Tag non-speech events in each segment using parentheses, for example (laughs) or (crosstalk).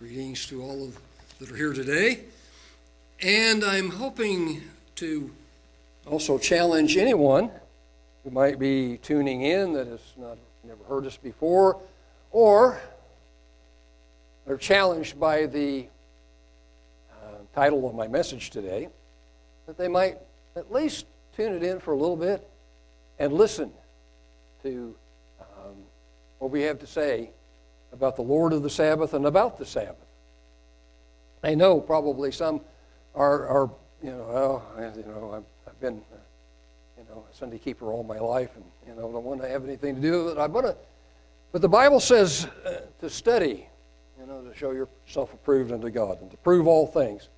Greetings to all of that are here today. And I'm hoping to also challenge anyone who might be tuning in that has not never heard us before, or are challenged by the uh, title of my message today, that they might at least tune it in for a little bit and listen to um, what we have to say about the Lord of the Sabbath and about the Sabbath. I know probably some are, are you know, well, you know, I've, I've been, uh, you know, a Sunday keeper all my life, and you know, don't want to have anything to do with it. I want to, but the Bible says uh, to study, you know, to show yourself approved unto God, and to prove all things,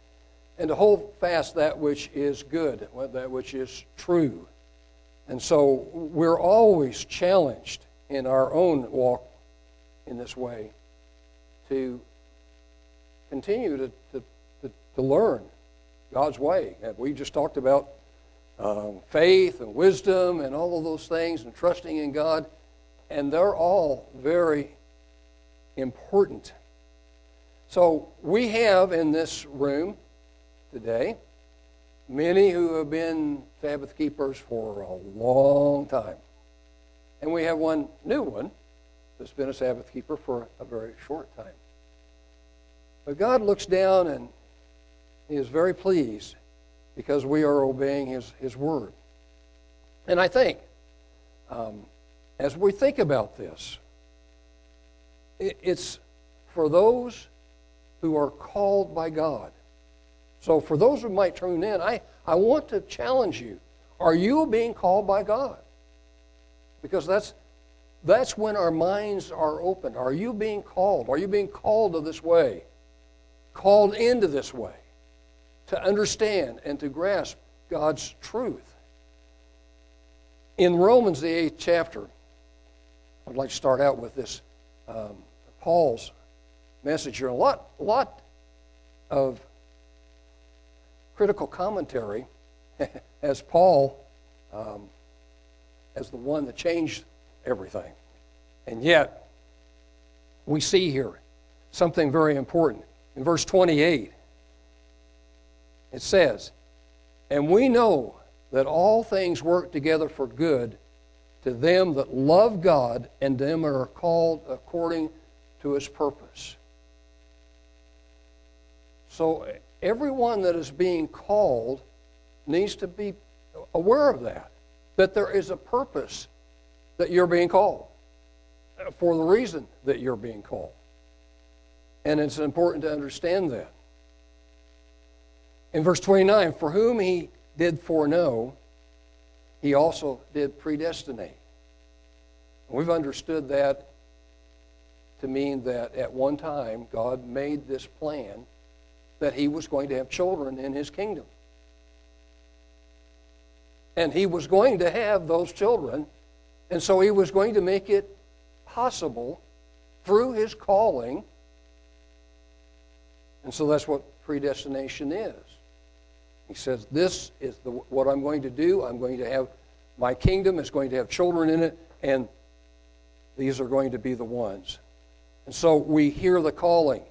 and to hold fast that which is good, that which is true. And so we're always challenged in our own walk in this way to continue to, to, to, to learn God's way. And we just talked about um, faith and wisdom and all of those things and trusting in God, and they're all very important. So we have in this room today many who have been Sabbath keepers for a long time. And we have one new one that's been a Sabbath keeper for a very short time. But God looks down and He is very pleased because we are obeying His, his word. And I think, um, as we think about this, it, it's for those who are called by God. So, for those who might tune in, I, I want to challenge you. Are you being called by God? Because that's, that's when our minds are open. Are you being called? Are you being called to this way? Called into this way to understand and to grasp God's truth. In Romans, the eighth chapter, I'd like to start out with this um, Paul's message here. A lot, lot of critical commentary (laughs) as Paul, um, as the one that changed everything. And yet, we see here something very important. In verse 28, it says, And we know that all things work together for good to them that love God and them that are called according to his purpose. So, everyone that is being called needs to be aware of that, that there is a purpose that you're being called uh, for the reason that you're being called. And it's important to understand that. In verse 29, for whom he did foreknow, he also did predestinate. We've understood that to mean that at one time God made this plan that he was going to have children in his kingdom. And he was going to have those children, and so he was going to make it possible through his calling. And so that's what predestination is. He says, This is the, what I'm going to do. I'm going to have my kingdom is going to have children in it, and these are going to be the ones. And so we hear the calling.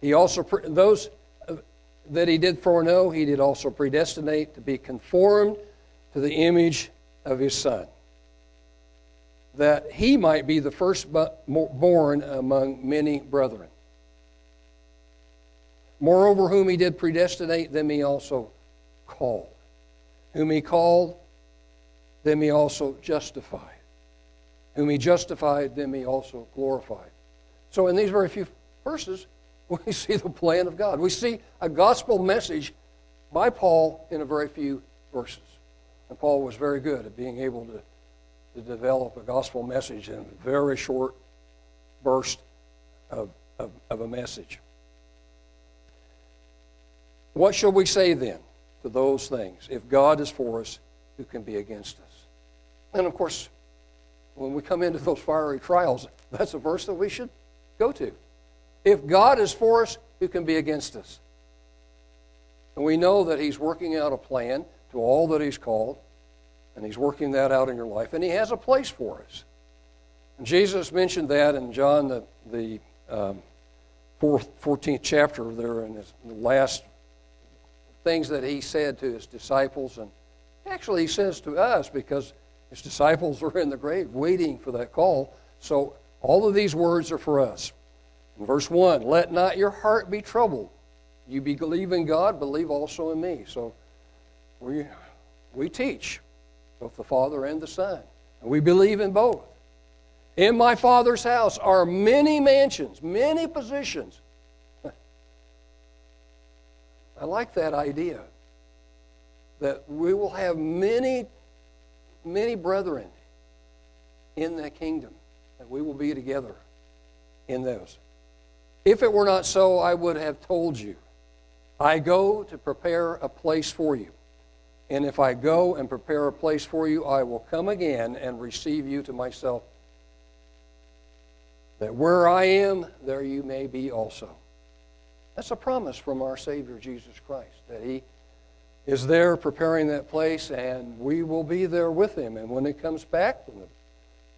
He also, those that he did foreknow, he did also predestinate to be conformed to the image of his Son, that he might be the firstborn among many brethren. Moreover, whom he did predestinate, them he also called. Whom he called, them he also justified. Whom he justified, them he also glorified. So, in these very few verses, (laughs) we see the plan of God. We see a gospel message by Paul in a very few verses. And Paul was very good at being able to, to develop a gospel message in a very short burst of, of, of a message. What shall we say then to those things? If God is for us, who can be against us? And of course, when we come into those fiery trials, that's a verse that we should go to. If God is for us, who can be against us? And we know that He's working out a plan to all that He's called, and He's working that out in your life, and He has a place for us. And Jesus mentioned that in John, the, the um, fourth, 14th chapter there in his last things that he said to his disciples. And actually, he says to us because his disciples are in the grave waiting for that call. So all of these words are for us. In verse 1, let not your heart be troubled. You believe in God, believe also in me. So we, we teach both the Father and the Son. And we believe in both. In my Father's house are many mansions, many positions. (laughs) I like that idea that we will have many, many brethren in the kingdom, that we will be together in those. If it were not so, I would have told you. I go to prepare a place for you. And if I go and prepare a place for you, I will come again and receive you to myself, that where I am, there you may be also. That's a promise from our Savior Jesus Christ, that He is there preparing that place, and we will be there with Him. And when He comes back,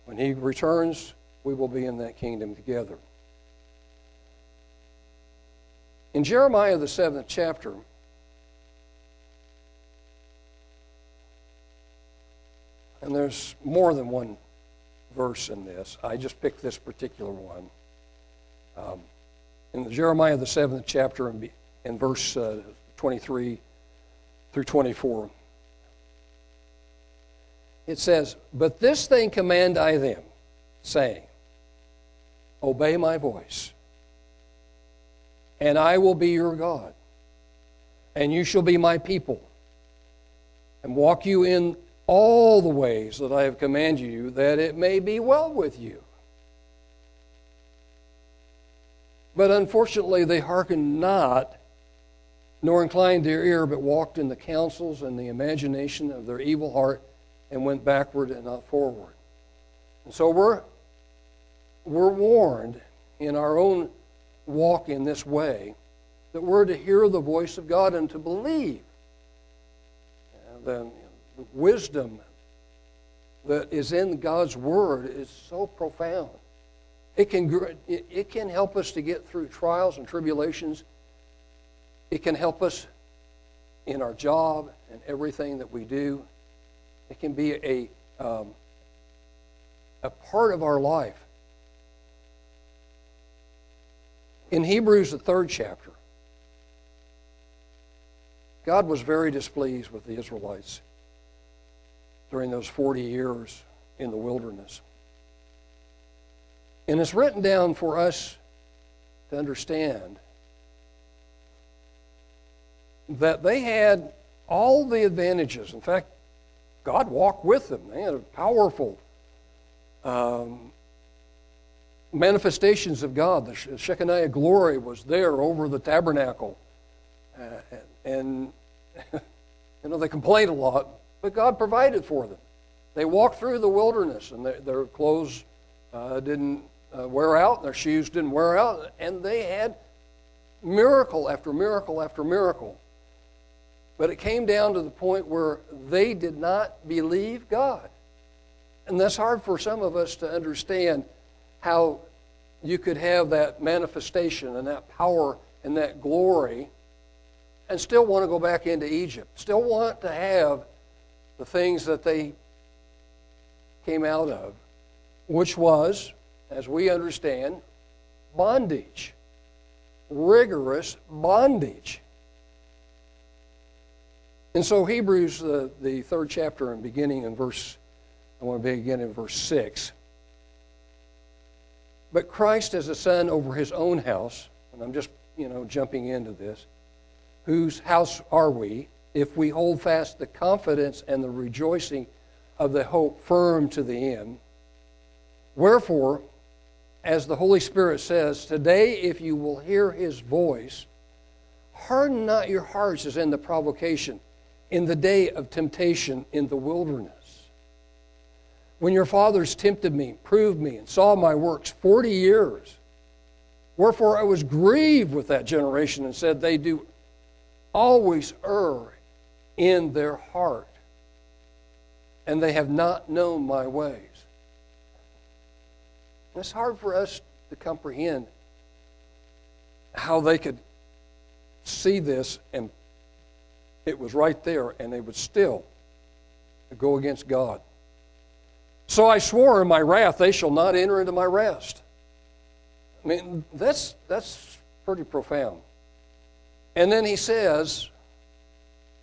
when He returns, we will be in that kingdom together. In Jeremiah, the seventh chapter, And there's more than one verse in this. I just picked this particular one. Um, in Jeremiah, the seventh chapter, in verse uh, 23 through 24, it says, But this thing command I them, saying, Obey my voice, and I will be your God, and you shall be my people, and walk you in all the ways that I have commanded you, that it may be well with you. But unfortunately, they hearkened not, nor inclined their ear, but walked in the counsels and the imagination of their evil heart, and went backward and not forward. And so we're, we're warned in our own walk in this way that we're to hear the voice of God and to believe. And then, wisdom that is in God's Word is so profound. It can, it can help us to get through trials and tribulations. It can help us in our job and everything that we do. It can be a, um, a part of our life. In Hebrews, the third chapter, God was very displeased with the Israelites during those 40 years in the wilderness. And it's written down for us to understand that they had all the advantages. In fact, God walked with them. They had a powerful um, manifestations of God. The Shekinah glory was there over the tabernacle. Uh, and, (laughs) you know, they complained a lot, but God provided for them. They walked through the wilderness, and their, their clothes uh, didn't uh, wear out, their shoes didn't wear out, and they had miracle after miracle after miracle. But it came down to the point where they did not believe God. And that's hard for some of us to understand how you could have that manifestation and that power and that glory and still want to go back into Egypt, still want to have the things that they came out of, which was, as we understand, bondage, rigorous bondage. And so, Hebrews, the, the third chapter, and beginning in verse, I want to begin in verse 6. But Christ as a son over his own house, and I'm just, you know, jumping into this, whose house are we? If we hold fast the confidence and the rejoicing of the hope firm to the end. Wherefore, as the Holy Spirit says, today if you will hear his voice, harden not your hearts as in the provocation, in the day of temptation in the wilderness. When your fathers tempted me, proved me, and saw my works forty years. Wherefore I was grieved with that generation and said, They do always err in their heart, and they have not known my ways. It's hard for us to comprehend how they could see this and it was right there and they would still go against God. So I swore in my wrath, they shall not enter into my rest. I mean, that's, that's pretty profound. And then he says,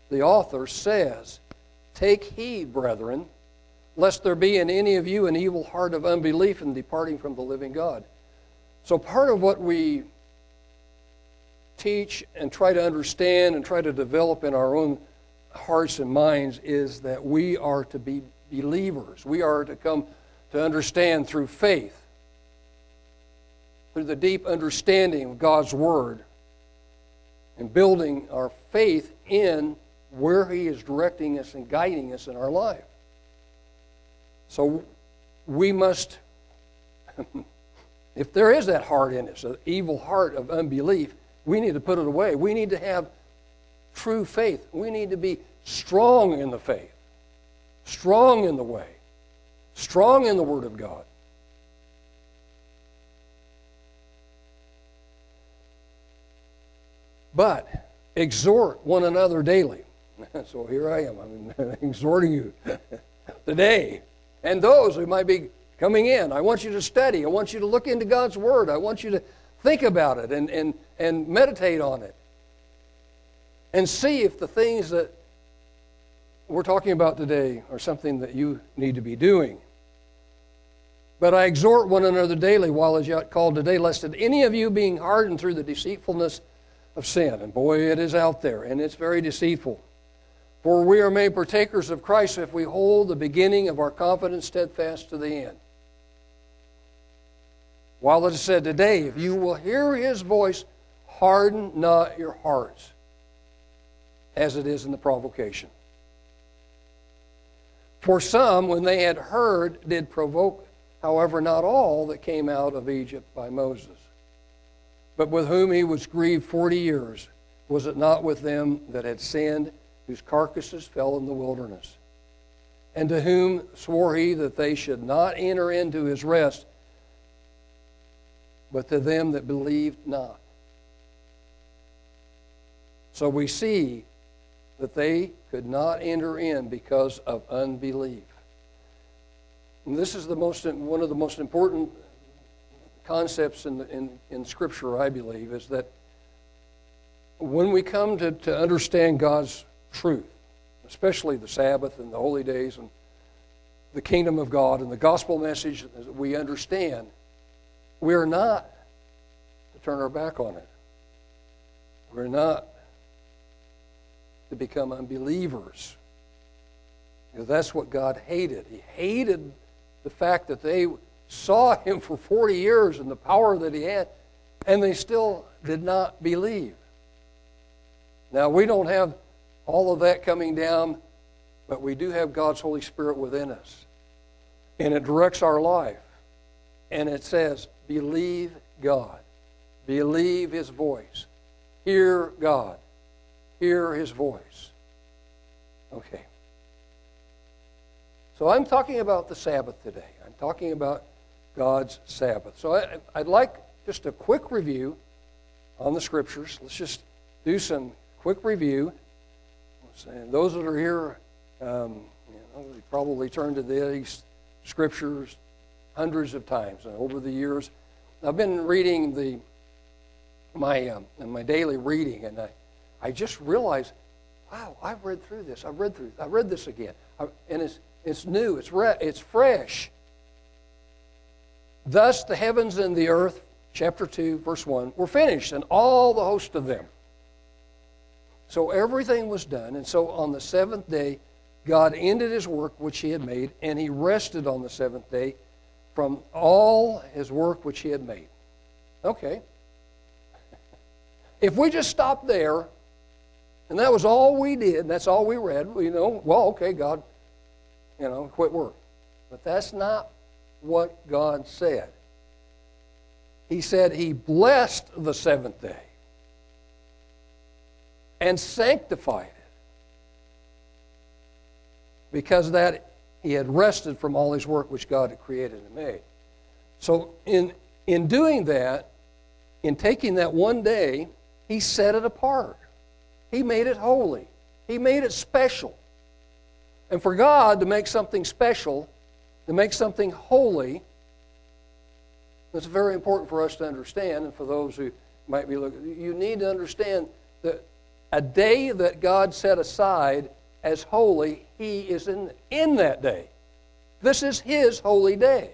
the author says, Take heed, brethren, lest there be in any of you an evil heart of unbelief in departing from the living God. So, part of what we teach and try to understand and try to develop in our own hearts and minds is that we are to be believers. We are to come to understand through faith, through the deep understanding of God's Word, and building our faith in where He is directing us and guiding us in our life. So we must, (laughs) if there is that heart in us, an evil heart of unbelief, we need to put it away. We need to have true faith. We need to be strong in the faith, strong in the way, strong in the Word of God. But exhort one another daily. (laughs) so here I am. I'm (laughs) exhorting you (laughs) today. And those who might be coming in, I want you to study. I want you to look into God's Word. I want you to think about it and, and, and meditate on it. And see if the things that we're talking about today are something that you need to be doing. But I exhort one another daily while is yet called today, lest that any of you being hardened through the deceitfulness of sin, and boy, it is out there, and it's very deceitful. For we are made partakers of Christ if we hold the beginning of our confidence steadfast to the end. While it is said today, if you will hear his voice, harden not your hearts, as it is in the provocation. For some, when they had heard, did provoke, however, not all that came out of Egypt by Moses. But with whom he was grieved forty years, was it not with them that had sinned? Whose carcasses fell in the wilderness. And to whom swore he that they should not enter into his rest, but to them that believed not. So we see that they could not enter in because of unbelief. And this is the most, one of the most important concepts in, in, in Scripture, I believe, is that when we come to, to understand God's truth, especially the Sabbath and the holy days and the kingdom of God and the gospel message that we understand, we are not to turn our back on it. We're not to become unbelievers. That's what God hated. He hated the fact that they saw him for 40 years and the power that he had, and they still did not believe. Now, we don't have all of that coming down, but we do have God's Holy Spirit within us. And it directs our life. And it says, believe God, believe His voice, hear God, hear His voice. Okay. So I'm talking about the Sabbath today. I'm talking about God's Sabbath. So I, would like just a quick review on the scriptures. Let's just do some quick review. And those that are here, um, you know, they probably turned to these scriptures hundreds of times and over the years. I've been reading the my um, my daily reading, and I, I just realized, wow, I've read through this. I've read through. I read this again, I, and it's it's new. It's re- it's fresh. Thus the heavens and the earth, chapter two, verse one, were finished, and all the host of them. So everything was done. And so on the seventh day, God ended his work which he had made, and he rested on the seventh day from all his work which he had made. Okay. If we just stopped there, and that was all we did, and that's all we read, you know, well, okay, God, you know, quit work. But that's not what God said. He said he blessed the seventh day and sanctified it. Because that he had rested from all his work which God had created and made. So in in doing that, in taking that one day, he set it apart. He made it holy. He made it special. And for God to make something special, to make something holy, that's very important for us to understand, and for those who might be looking, you need to understand a day that God set aside as holy, He is in, in that day. This is His holy day.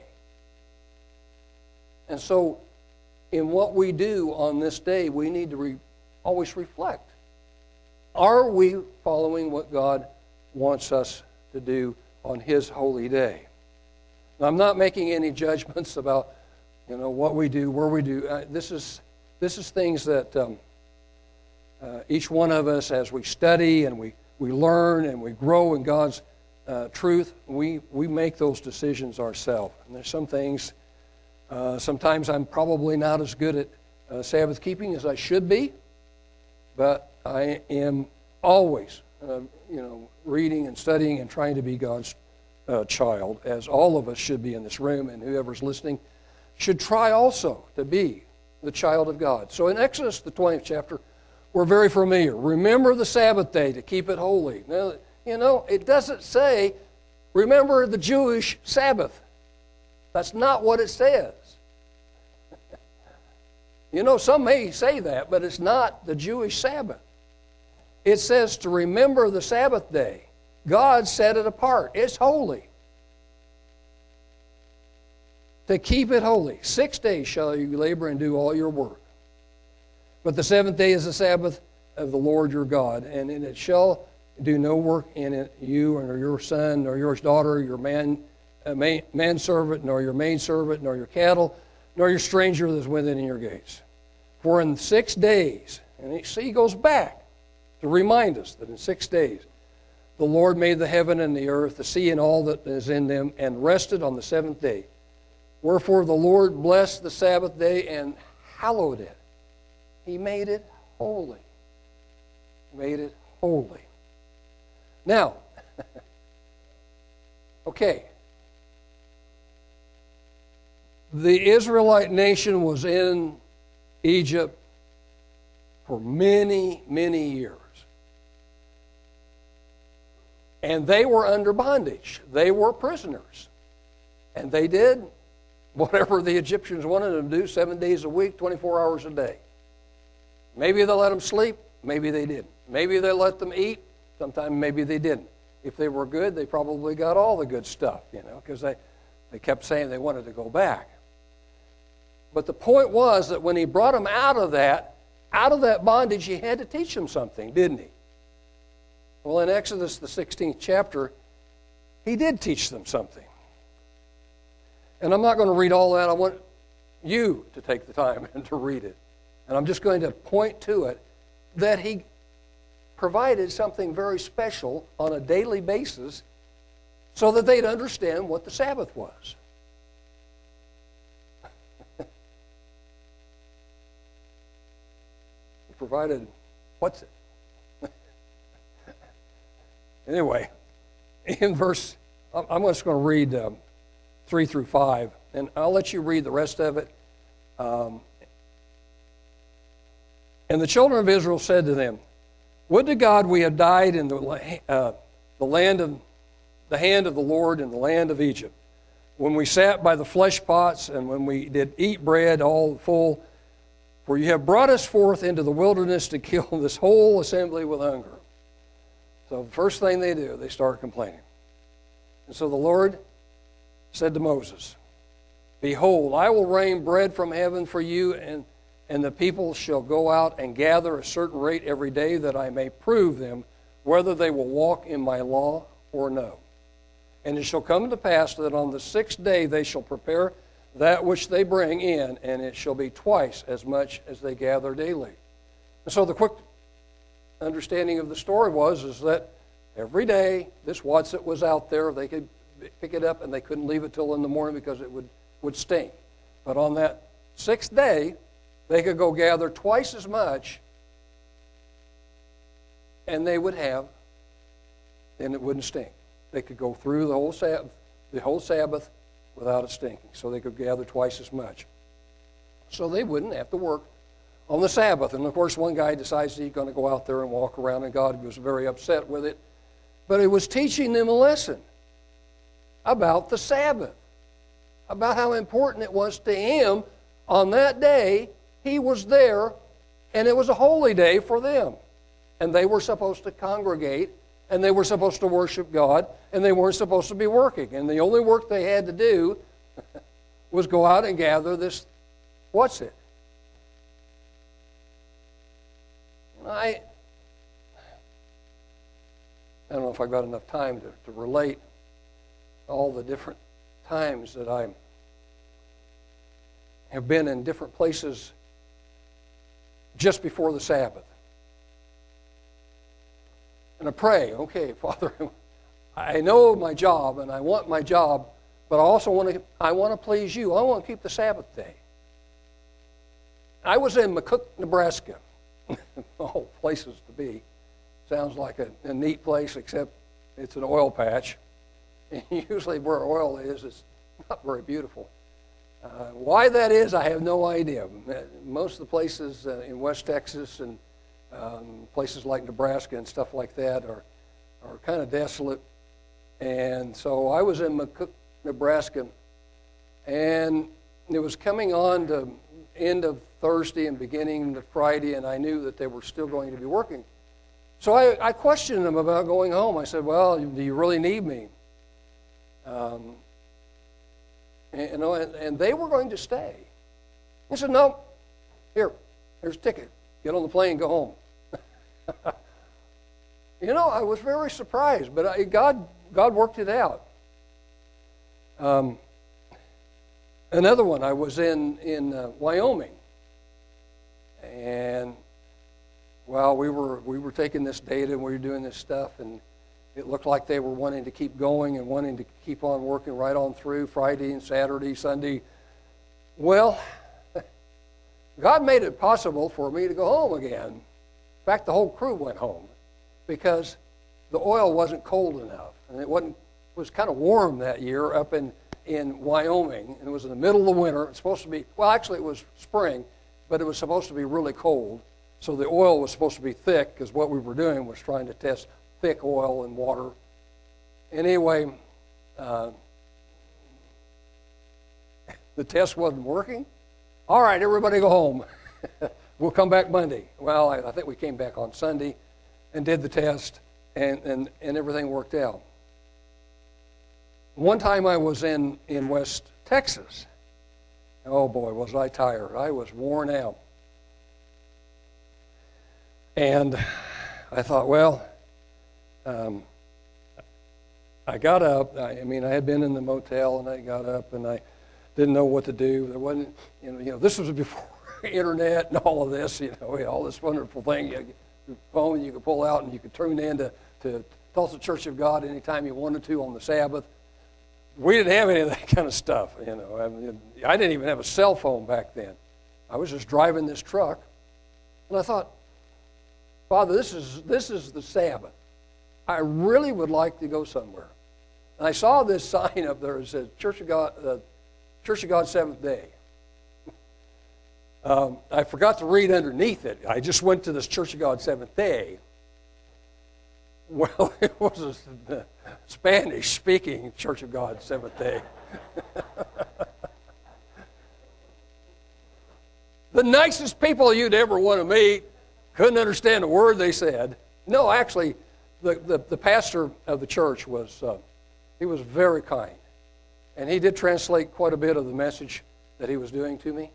And so, in what we do on this day, we need to re- always reflect. Are we following what God wants us to do on His holy day? Now, I'm not making any (laughs) judgments about, you know, what we do, where we do. Uh, this is this is things that um, uh, each one of us, as we study and we we learn and we grow in God's uh, truth, we, we make those decisions ourselves. And there's some things, uh, sometimes I'm probably not as good at uh, Sabbath keeping as I should be, but I am always, uh, you know, reading and studying and trying to be God's child, as all of us should be in this room, and whoever's listening should try also to be the child of God. So in Exodus, the 20th chapter, we're very familiar. Remember the Sabbath day to keep it holy. Now, you know, it doesn't say, remember the Jewish Sabbath. That's not what it says. you know, some may say that, but it's not the Jewish Sabbath. It says to remember the Sabbath day. God set it apart, it's holy. To keep it holy. Six days shall you labor and do all your work. But the seventh day is the Sabbath of the Lord your God, and in it shall do no work in it, you or your son, nor your daughter, your man, uh, man, manservant, nor your maidservant, nor your cattle, nor your stranger that is within your gates. For in six days, and he goes back to remind us that in six days the Lord made the heaven and the earth, the sea and all that is in them, and rested on the seventh day. Wherefore the Lord blessed the Sabbath day and hallowed it. He made it holy. Made it holy. Now, (laughs) okay. The Israelite nation was in Egypt for many, many years. And they were under bondage. They were prisoners. And they did whatever the Egyptians wanted them to do seven days a week, 24 hours a day. Maybe they let them sleep, maybe they didn't. Maybe they let them eat, Sometimes maybe they didn't. If they were good, they probably got all the good stuff, you know, because they, they kept saying they wanted to go back. But the point was that when he brought them out of that, out of that bondage, he had to teach them something, didn't he? Well, in Exodus, the 16th chapter, he did teach them something. And I'm not going to read all that. I want you to take the time and (laughs) to read it. And I'm just going to point to it that he provided something very special on a daily basis so that they'd understand what the Sabbath was. (laughs) he provided, what's it? (laughs) anyway, in verse, I'm just going to read um, 3 through 5, and I'll let you read the rest of it. Um, and the children of Israel said to them, would to God we had died in the, uh, the land of the hand of the Lord in the land of Egypt, when we sat by the flesh pots and when we did eat bread all full. For you have brought us forth into the wilderness to (laughs) kill this whole assembly with hunger. So the first thing they do, they start complaining. And so the Lord said to Moses, Behold, I will rain bread from heaven for you, and and the people shall go out and gather a certain rate every day, that I may prove them whether they will walk in my law or no. And it shall come to pass that on the sixth day they shall prepare that which they bring in, and it shall be twice as much as they gather daily. And so the quick understanding of the story was is that every day this Watset was out there, they could pick it up and they couldn't leave it till in the morning because it would, would stink. But on that sixth day, they could go gather twice as much, and they would have, and it wouldn't stink. They could go through the whole Sabbath, the whole Sabbath without it stinking. So they could gather twice as much. So they wouldn't have to work on the Sabbath. And of course, one guy decides he's going to go out there and walk around, and God was very upset with it. But it was teaching them a lesson about the Sabbath, about how important it was to him on that day. He was there, and it was a holy day for them. And they were supposed to congregate, and they were supposed to worship God, and they weren't supposed to be working. And the only work they had to do (laughs) was go out and gather this, what's it? I, I don't know if I've got enough time to, to relate all the different times that I have been in different places just before the Sabbath. And I pray, okay, (laughs) Father, I know my job and I want my job, but I also want to I want to please you. I want to keep the Sabbath day. I was in McCook, Nebraska. (laughs) oh, places to be. Sounds like a, a neat place, except it's an oil patch. And (laughs) usually where oil is, it's not very beautiful. Uh, why that is, I have no idea. Most of the places uh, in West Texas and um, places like Nebraska and stuff like that are, are kind of desolate. And so I was in McCook, Nebraska, and it was coming on to end of Thursday and beginning of Friday, and I knew that they were still going to be working. So I, I questioned them about going home. I said, Well, do you really need me? Um, and, you know, and, and they were going to stay. He said, No, here, here's a ticket. Get on the plane, go home. (laughs) you know, I was very surprised, but I, God, God worked it out. Um, another one, I was in, in uh, Wyoming. And well, we were we were taking this data and we were doing this stuff, and it looked like they were wanting to keep going and wanting to keep on working right on through Friday and Saturday, Sunday. Well, (laughs) God made it possible for me to go home again. In fact, the whole crew went home because the oil wasn't cold enough, and it wasn't was kind of warm that year up in in Wyoming, and it was in the middle of the winter. It's supposed to be well, actually, it was spring, but it was supposed to be really cold. So the oil was supposed to be thick because what we were doing was trying to test thick oil and water. Anyway, uh, the test wasn't working. All right, everybody go home. (laughs) we'll come back Monday. Well, I, I, think we came back on Sunday and did the test, and, and, and everything worked out. One time I was in, in West Texas, Oh boy, was I tired. I was worn out. And I thought, well, um, I got up. I, I, mean, I had been in the motel, and I got up, and I didn't know what to do. There wasn't, you know, you know this was before (laughs) internet and all of this. You know, all this wonderful thing. You, your phone you could pull out, and you could tune in to, to Tulsa Church of God anytime you wanted to on the Sabbath we didn't have any of that (laughs) kind of stuff. You know, I, mean, I didn't even have a cell phone back then. I was just driving this truck, and I thought, Father, this is this is the Sabbath. I really would like to go somewhere. And I saw this (laughs) sign up there that says Church of God, uh, Church of God Seventh Day. Um, I forgot to read underneath it. I just went to this Church of God Seventh Day. (laughs) Well, it was a Spanish speaking Church of God Seventh day. (laughs) the nicest people you'd ever want to meet couldn't understand a word they said. No, actually, the, the, the pastor of the church was, uh, he was very kind. And he did translate quite a bit of the message that he was doing to me.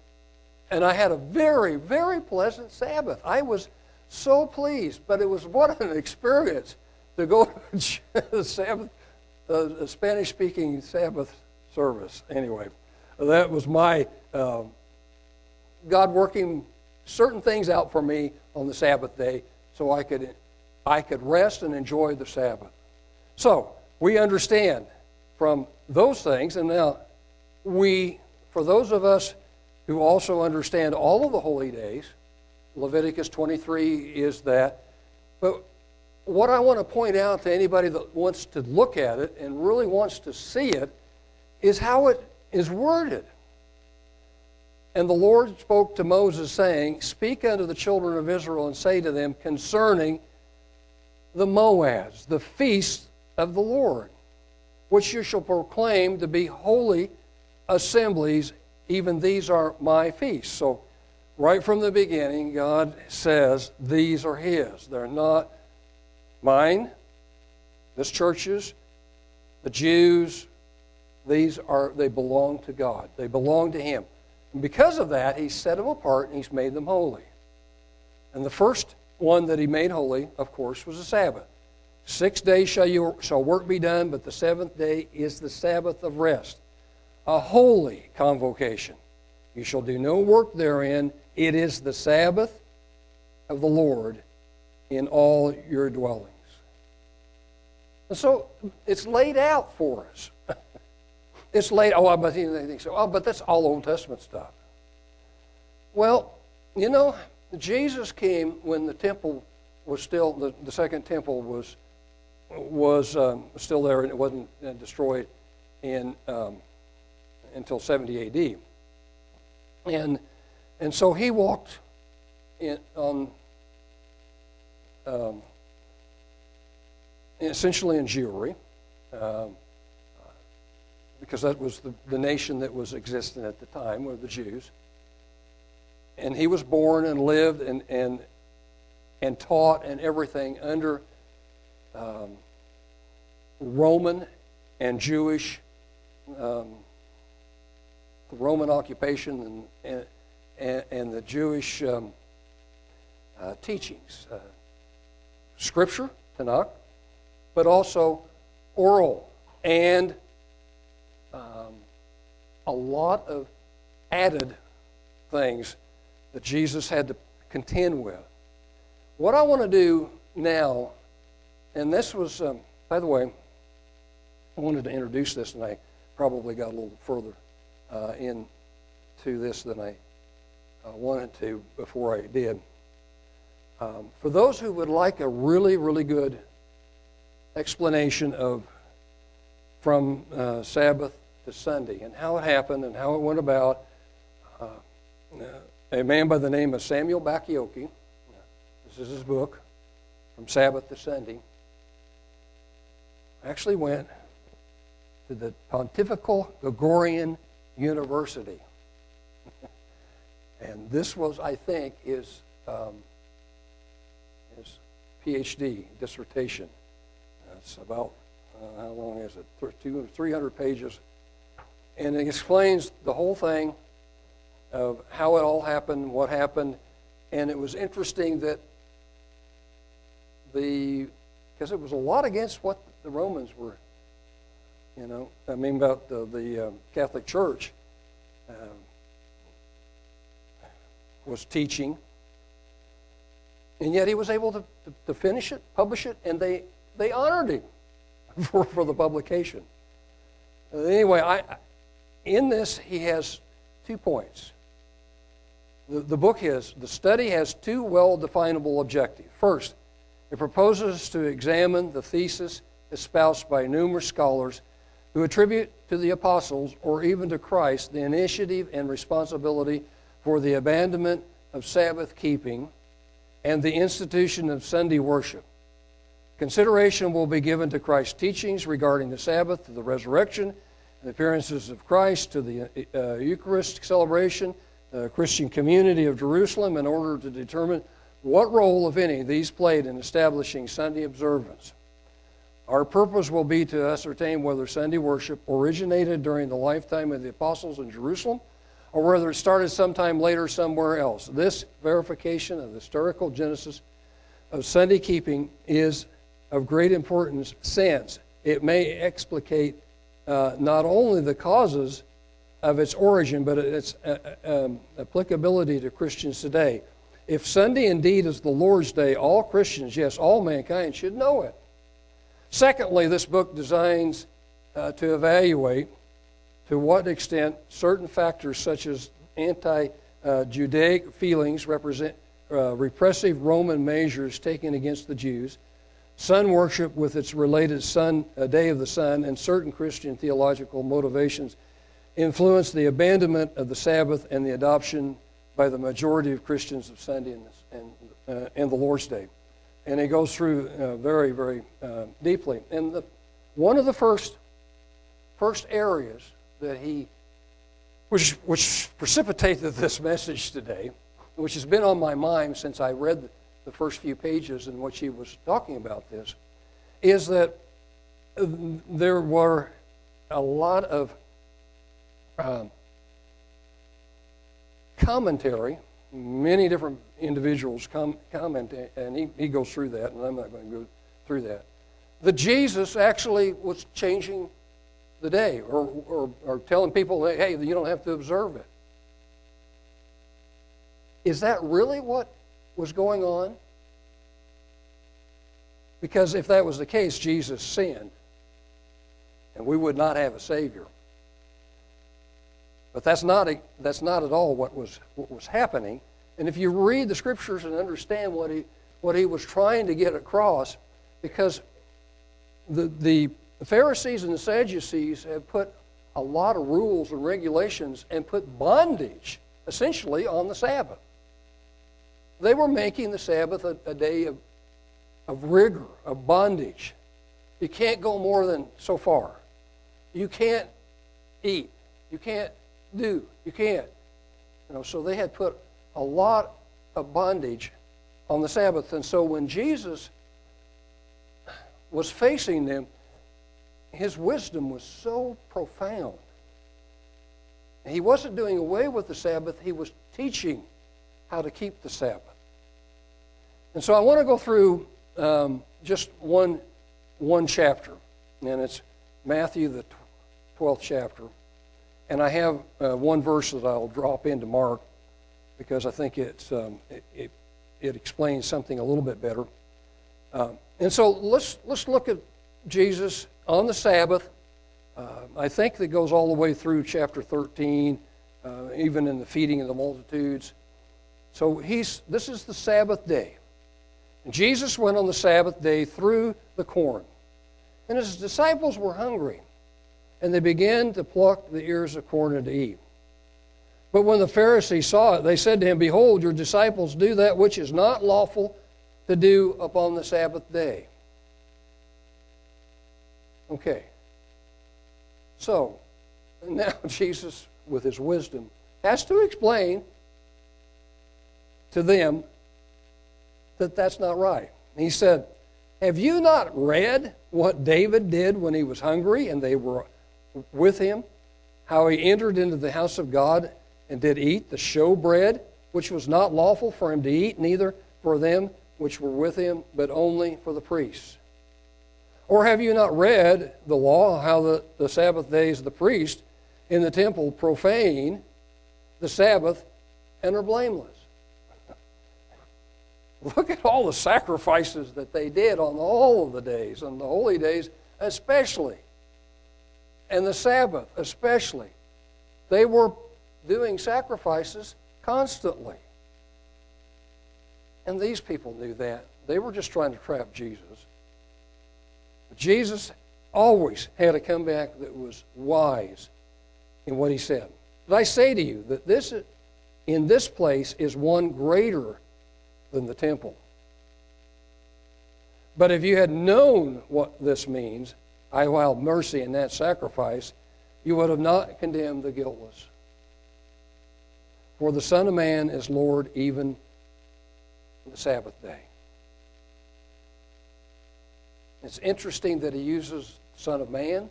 And I had a very, very pleasant Sabbath. I was so pleased, but it was (laughs) what an experience to go (laughs) to the Sabbath, uh, Spanish speaking Sabbath service. Anyway, that was my uh, God working certain things out for me on the Sabbath day so I could, I could rest and enjoy the Sabbath. So we understand from those things, and now we, for those of us who also understand all of the holy days, Leviticus 23 is that, but what I want to point out to anybody that wants to look at it and really wants to see it is how it is worded. And the Lord spoke to Moses, saying, Speak unto the children of Israel and say to them concerning the Moads, the feast of the Lord, which you shall proclaim to be holy assemblies. Even these are my feasts. So, right from the beginning, God says these are His. They're not mine, this church's, the Jews. These are, they belong to God. They belong to Him. And because of that, He set them apart and He's made them holy. And the first one that He made holy, of course, was the Sabbath. Six days shall, you, shall work be done, but the seventh day is the Sabbath of rest, a holy convocation. You shall do no work therein. It is the Sabbath of the Lord in all your dwellings. And so it's laid out for us. (laughs) it's laid, oh, but they think so. Oh, but that's all Old Testament stuff. Well, you know, Jesus came when the temple was still, the, the second temple was, was um, still there and it wasn't uh, destroyed in, um, until 70 AD. And, and so he walked in, on um, essentially in Jewry, um, because that was the, the nation that was existing at the time, were the Jews. And he was born and lived and, and, and taught and everything under um, Roman and Jewish, um, Roman occupation and, and, and the Jewish um, uh, teachings. Uh, scripture, Tanakh, but also oral and um, a lot of added things that Jesus had to contend with. What I want to do now, and this was, um, by the way, I wanted to introduce this, and I probably got a little further uh, into this than I uh, wanted to before I did. Um, for those who would like a really, really good explanation of from uh, Sabbath to Sunday and how it happened and how it went about, uh, a man by the name of Samuel Bacchiocchi, this is his book, From Sabbath to Sunday, actually went to the Pontifical Gregorian University. and this was, I think, is. Um, his PhD dissertation. It's about, uh, how long is it? Two, 300 pages. And it explains the whole thing of how it all happened, what happened. And it was interesting that the, because it was a lot against what the Romans were, you know, I mean, about the, the um, Catholic Church um, was teaching and yet he was able to, to, to finish it, publish it, and they, they honored him (laughs) for, for the publication. Anyway, I, in this, he has two points. The, the book has, the study has two well definable objectives. First, it proposes to examine the thesis espoused by numerous scholars who attribute to the apostles or even to Christ the initiative and responsibility for the abandonment of Sabbath keeping and the institution of Sunday worship. Consideration will be given to Christ's teachings regarding the Sabbath, the resurrection, the appearances of Christ, to the uh, Eucharistic celebration, the Christian community of Jerusalem, in order to determine what role, if any, these played in establishing Sunday observance. Our purpose will be to ascertain whether Sunday worship originated during the lifetime of the apostles in Jerusalem or whether it started sometime later somewhere else. This verification of the historical genesis of Sunday keeping is of great importance since it may explicate uh, not only the causes of its origin, but its uh, uh, um, applicability to Christians today. If Sunday indeed is the Lord's day, all Christians, yes, all mankind, should know it. Secondly, this book designs uh, to evaluate to what extent certain factors such as anti Judaic feelings represent uh, repressive Roman measures taken against the Jews, sun worship with its related sun, uh, day of the sun, and certain Christian theological motivations influenced the abandonment of the Sabbath and the adoption by the majority of Christians of Sunday and, uh, and the Lord's Day. And he goes through uh, very, very uh, deeply. And the, one of the first, first areas that he, which, which precipitated (laughs) this message today, which has been on my mind since I read the, first few pages in which he was talking about this, is that there were a lot of um, commentary. Many different individuals com- comment, and he, he goes through that, and I'm not going to go through that. That Jesus actually was changing the day or, or, or telling people, hey, you don't have to observe it. Is that really what was going on? Because if that was the case, Jesus sinned, and we would not have a Savior. But that's not, a, that's not at all what was, what was happening. And if you read the scriptures and understand what he, what he was trying to get across, because the, the Pharisees and the Sadducees have put a lot of rules and regulations and put bondage essentially on the Sabbath. They were making the Sabbath a, a day of, of rigor, of bondage. You can't go more than so far. You can't eat. You can't do. You can't. You know, so they had put a lot of bondage on the Sabbath. And so when Jesus was facing them, his wisdom was so profound. He wasn't doing away with the Sabbath, he was teaching how to keep the Sabbath. And so I want to go through um, just one, one chapter, and it's Matthew, the 12th chapter. And I have uh, one verse that I'll drop into Mark because I think it's, um, it, it, it, explains something a little bit better. Uh, and so let's, let's look at Jesus on the Sabbath. Uh, I think that goes all the way through chapter 13, uh, even in the feeding of the multitudes. So he's, this is the Sabbath day. And Jesus went on the Sabbath day through the corn. And his disciples were hungry and they began to pluck the ears of corn and to eat. But when the Pharisees saw it, they said to him, Behold, your disciples do that which is not lawful to do upon the Sabbath day. Okay. So, (laughs) now Jesus, with his wisdom, has to explain to them that that's not right. He said, Have you not read what David did when he was hungry and they were with him, how he entered into the house of God and did eat the showbread, which was not lawful for him to eat, neither for them which were with him, but only for the priests. Or have you not read the law, how the, the Sabbath days of the priest in the temple profane the Sabbath and are blameless? (laughs) Look at all the sacrifices that they did on all of the days, on the holy days especially and the Sabbath especially. They were doing sacrifices constantly. And these people knew that. They were just trying to trap Jesus. But Jesus always had a comeback that was wise in what he said. But I say to you that this in this place is one greater than the temple. But if you had known what this means, I have mercy in that sacrifice, you would have not condemned the guiltless. For the Son of Man is Lord even the Sabbath day. It's interesting that he uses Son of Man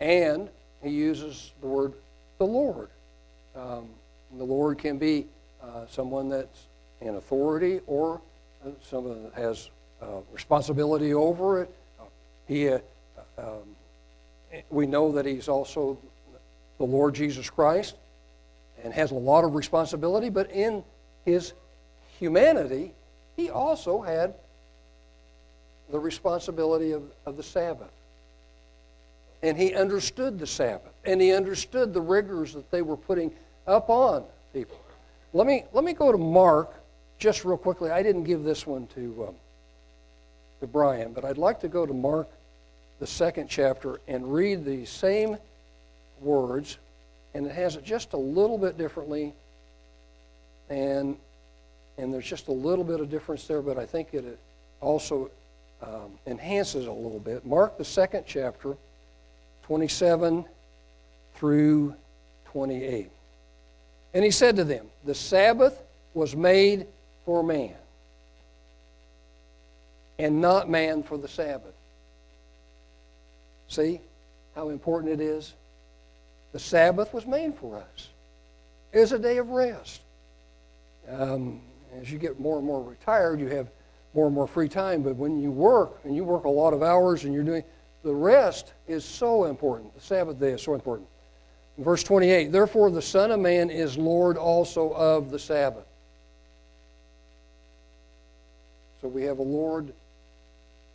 and he uses the word the Lord. Um, the Lord can be uh, someone that's in authority or someone that has uh, responsibility over it. He, uh, um, we know that he's also the Lord Jesus Christ and has a lot of responsibility, but in his humanity, he also had the responsibility of, of the Sabbath. And he understood the Sabbath, and he understood the rigors that they were putting up on people. Let me, let me go to Mark just real quickly. I didn't give this one to, um, to Brian, but I'd like to go to Mark the second chapter and read the same words, and it has it just a little bit differently, and and there's just a little bit of difference there, but I think it also um, enhances a little bit. Mark the second chapter, 27 through 28. And he said to them, The Sabbath was made for man, and not man for the Sabbath. See how important it is? The Sabbath was made for us. It is a day of rest. Um, as you get more and more retired, you have more and more free time. But when you work, and you work a lot of hours, and you're doing the rest is so important. The Sabbath day is so important. In verse 28, therefore the Son of Man is Lord also of the Sabbath. So we have a Lord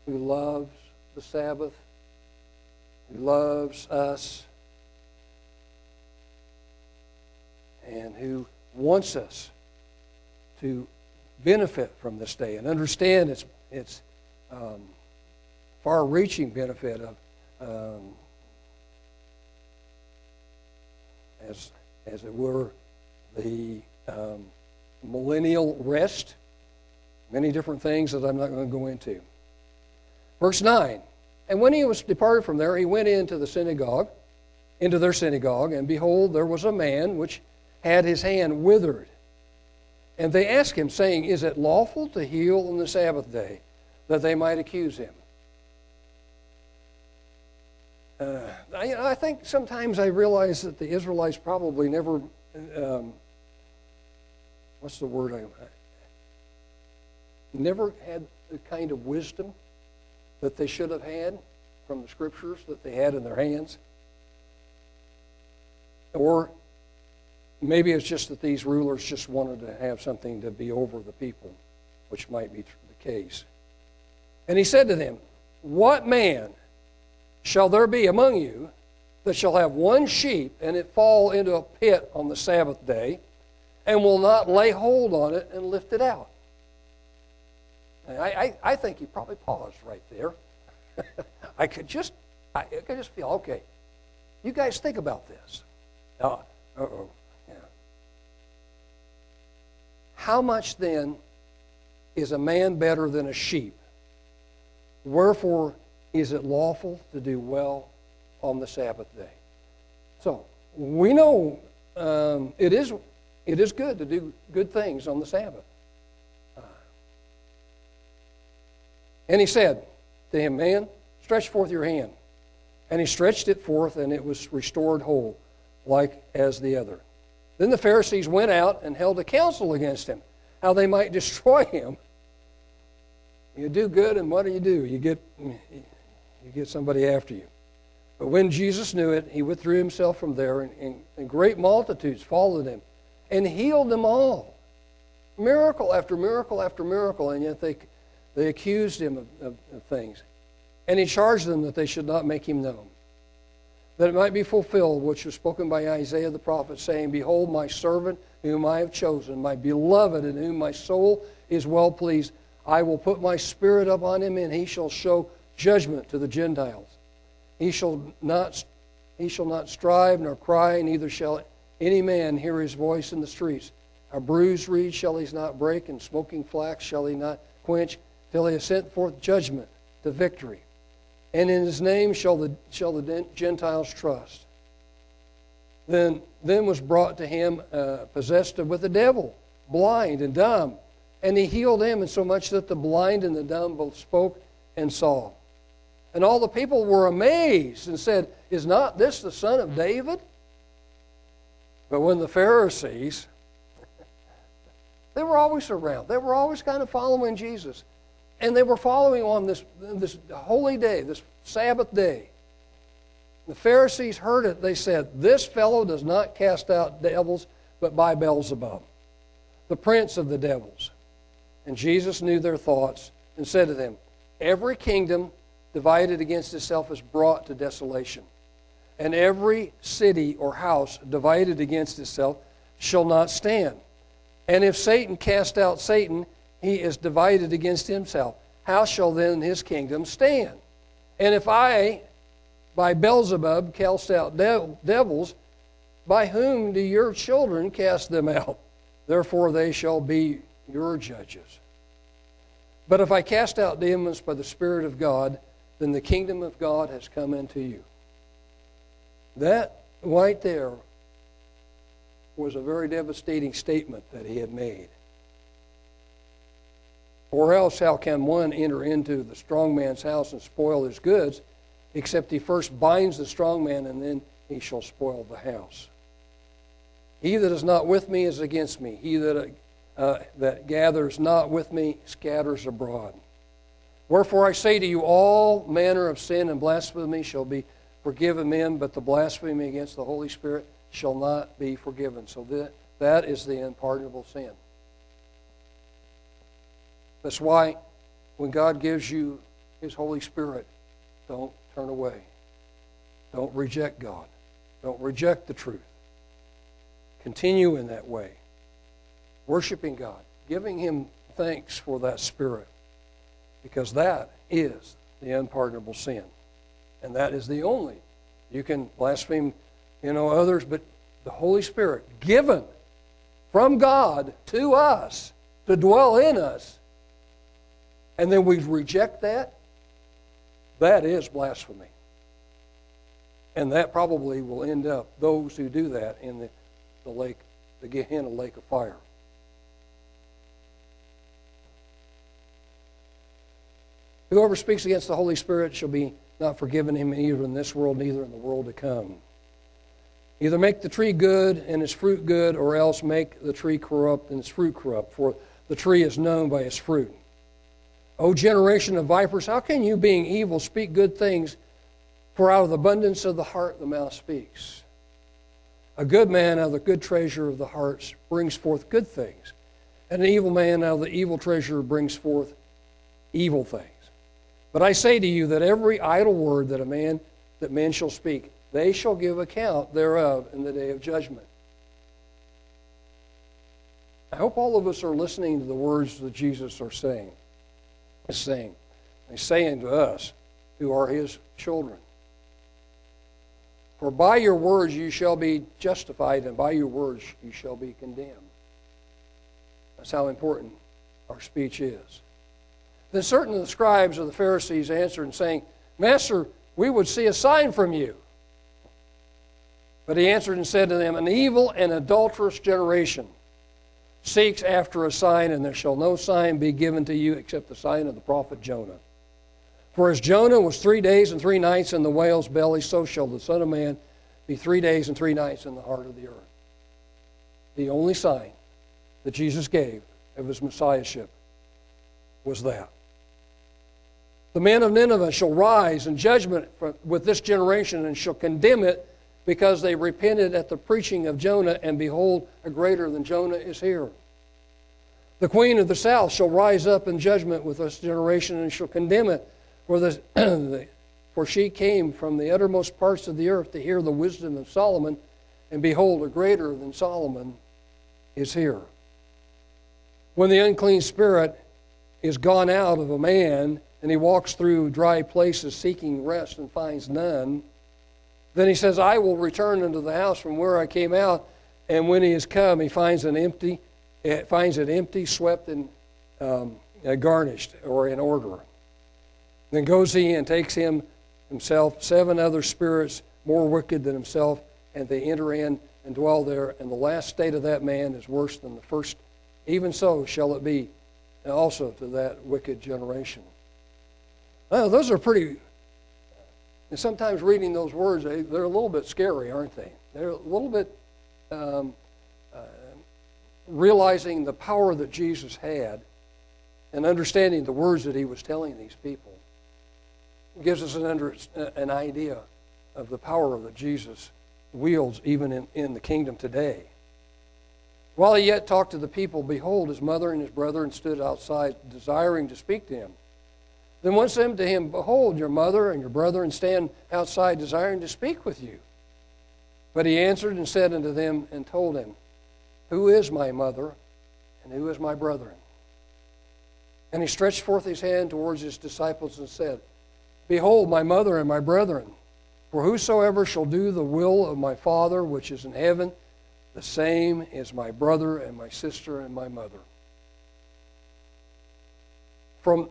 who loves the Sabbath, who loves us, and who wants us to benefit from this day and understand its, its um, far reaching benefit of, um, as, as it were, the um, millennial rest, many different things that I'm not going to go into. Verse 9 And when he was departed from there, he went into the synagogue, into their synagogue, and behold, there was a man which had his hand withered. And they asked him, saying, Is it lawful to heal on the Sabbath day? That they might accuse him. Uh, I, I, think sometimes I realize that the Israelites probably never, um, what's the word I, never had the kind of wisdom that they should have had from the scriptures that they had in their hands. Or maybe it's just that these rulers just wanted to have something to be over the people, which might be the case. And he said to them, What man shall there be among you that shall have one sheep and it fall into a pit on the Sabbath day and will not lay hold on it and lift it out? I, I, I think he probably paused right there. (laughs) I could just I, I could just feel okay. You guys think about this. Uh oh. yeah. How much then is a man better than a sheep? Wherefore is it lawful to do well on the Sabbath day? So we know um, it is it is good to do good things on the Sabbath. Uh, and he said to him, Man, stretch forth your hand. And he stretched it forth, and it was restored whole, like as the other. Then the Pharisees went out and held a council against him, how they might (laughs) destroy him. You do good, and what do you do? You get, you get somebody after you. But when Jesus knew it, he withdrew himself from there, and, and, and great multitudes followed him and healed them all. Miracle after miracle after miracle, and yet they, they accused him of, of, of things. And he charged them that they should not make him known that it might be fulfilled which was spoken by Isaiah the prophet, saying, Behold, my servant whom I have chosen, my beloved in whom my soul is well pleased. I will put my spirit upon him, and he shall show judgment to the Gentiles. He shall not, he shall not strive nor cry, neither shall any man hear his voice in the streets. A bruised reed shall he not break, and smoking flax shall he not quench, till he has sent forth judgment to victory and in his name shall the, shall the Gentiles trust. Then, then was brought to him uh, possessed with the devil, blind and dumb. And he healed him, insomuch that the blind and the dumb both spoke and saw. And all the people were amazed and said, Is not this the son of David? But when the Pharisees, (laughs) they were always around, they were always kind of following Jesus. And they were following on this, this holy day, this Sabbath day. The Pharisees heard it. They said, This fellow does not cast out devils, but by Beelzebub, the prince of the devils. And Jesus knew their thoughts and said to them, Every kingdom divided against itself is brought to desolation, and every city or house divided against itself shall not stand. And if Satan cast out Satan, he is divided against himself. How shall then his kingdom stand? And if I by Beelzebub cast out de- devils, by whom do your children cast them out? Therefore they shall be your judges. But if I cast out demons by the Spirit of God, then the kingdom of God has come into you. That right there was a very devastating statement that he had made. Or else, how can one enter into the strong man's house and spoil his goods, except he first binds the strong man, and then he shall spoil the house? He that is not with me is against me. He that, uh, that gathers not with me scatters abroad. Wherefore I say to you, all manner of sin and blasphemy shall be forgiven men, but the blasphemy against the Holy Spirit shall not be forgiven. So that, that is the unpardonable sin. That's why when God gives you His Holy Spirit, don't turn away. Don't reject God. Don't reject the truth. Continue in that way. Worshiping God, giving Him thanks for that Spirit, because that is the unpardonable sin. And that is the only. You can blaspheme, you know, others, but the Holy Spirit given from God to us to dwell in us and then we reject that, that is blasphemy. And that probably will end up, those who do that, in the, the lake, the Gehenna lake of fire. Whoever speaks against the Holy Spirit shall be not forgiven him either in this world, neither in the world to come. Either make the tree good and its fruit good, or else make the tree corrupt and its fruit corrupt, for the tree is known by its fruit. O generation of vipers, how can you, being evil, speak good things? For out of the abundance of the heart the mouth speaks. A good man out of the good treasure of the heart brings forth good things, and an evil man out of the evil treasure brings forth evil things. But I say to you that every idle word that a man that men shall speak, they shall give account thereof in the day of judgment. I hope all of us are listening to the words that Jesus are saying is saying. He's saying to us who are his children. For by your words you shall be justified, and by your words you shall be condemned. That's how important our speech is. Then certain of the scribes of the Pharisees answered and saying, Master, we would see a sign from you. But he answered and said to them, An evil and adulterous generation seeks after a sign, and there shall no sign be given to you except the sign of the prophet Jonah. For as Jonah was three days and three nights in the whale's belly, so shall the Son of Man be three days and three nights in the heart of the earth. The only sign that Jesus gave of his messiahship was that. The men of Nineveh shall rise in judgment with this generation and shall condemn it because they repented at the preaching of Jonah, and behold, a greater than Jonah is here. The queen of the south shall rise up in judgment with this generation and shall condemn it, for, (clears throat) the, for she came from the uttermost parts of the earth to hear the wisdom of Solomon, and behold, a greater than Solomon is here. When the unclean spirit is gone out of a man, and he walks through dry places seeking rest and finds none, then he says, I will return into the house from where I came out. And when he has come, he finds it empty, it finds it empty, swept, and um, uh, garnished or in order. Then goes he and takes him himself seven other spirits more wicked than himself, and they enter in and dwell there. And the last state of that man is worse than the first. Even so shall it be also to that wicked generation. Well, those are pretty and sometimes reading those words, they, they're a little bit scary, aren't they? They're a little bit um, uh, realizing the power that Jesus had and understanding the words that he was telling these people gives us an, under, an idea of the power that Jesus wields even in, in the kingdom today. While he yet talked to the people, behold, his mother and his brethren stood outside, desiring to speak to him. Then one said to him, Behold, your mother and your brethren stand outside desiring to speak with you. But he answered and said unto them and told him, Who is my mother and who is my brethren? And he stretched forth his hand towards his disciples and said, Behold, my mother and my brethren. For whosoever shall do the will of my Father which is in heaven, the same is my brother and my sister and my mother. From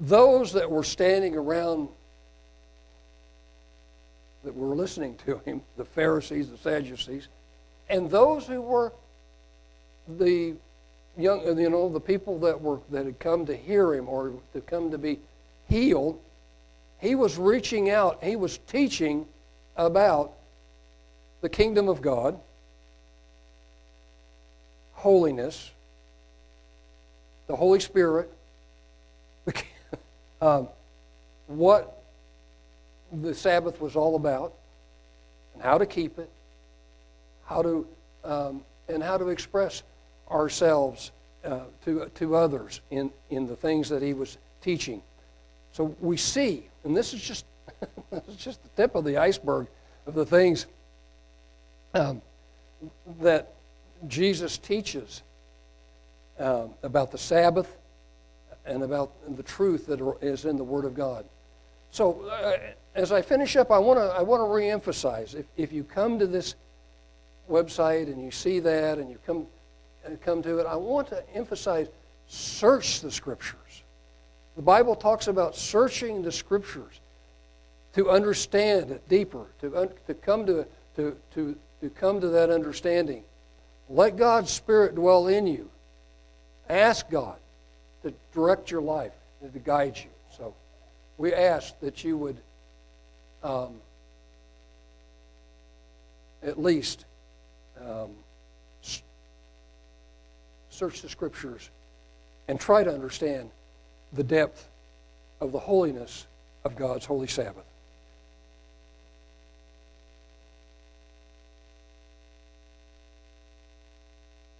those that were standing around that were listening to him, the Pharisees, the Sadducees, and those who were the young, you know, the people that were that had come to hear him or to come to be healed, he was reaching out. He was teaching about the kingdom of God, holiness, the Holy Spirit, um, what the Sabbath was all about, and how to keep it, how to um, and how to express ourselves uh, to to others in in the things that he was teaching. So we see, and this is just (laughs) this is just the tip of the iceberg of the things um, that Jesus teaches um, about the Sabbath and about the truth that is in the Word of God. So, uh, as I finish up, I want to I want to reemphasize: if if you come to this website and you see that and you come and uh, come to it, I want to emphasize: search the Scriptures. The Bible talks about searching the Scriptures to understand it deeper, to un, to come to to to to come to that understanding. Let God's Spirit dwell in you. Ask God to direct your life and to guide you. So we ask that you would um, at least um, search the scriptures and try to understand the depth of the holiness of God's holy Sabbath.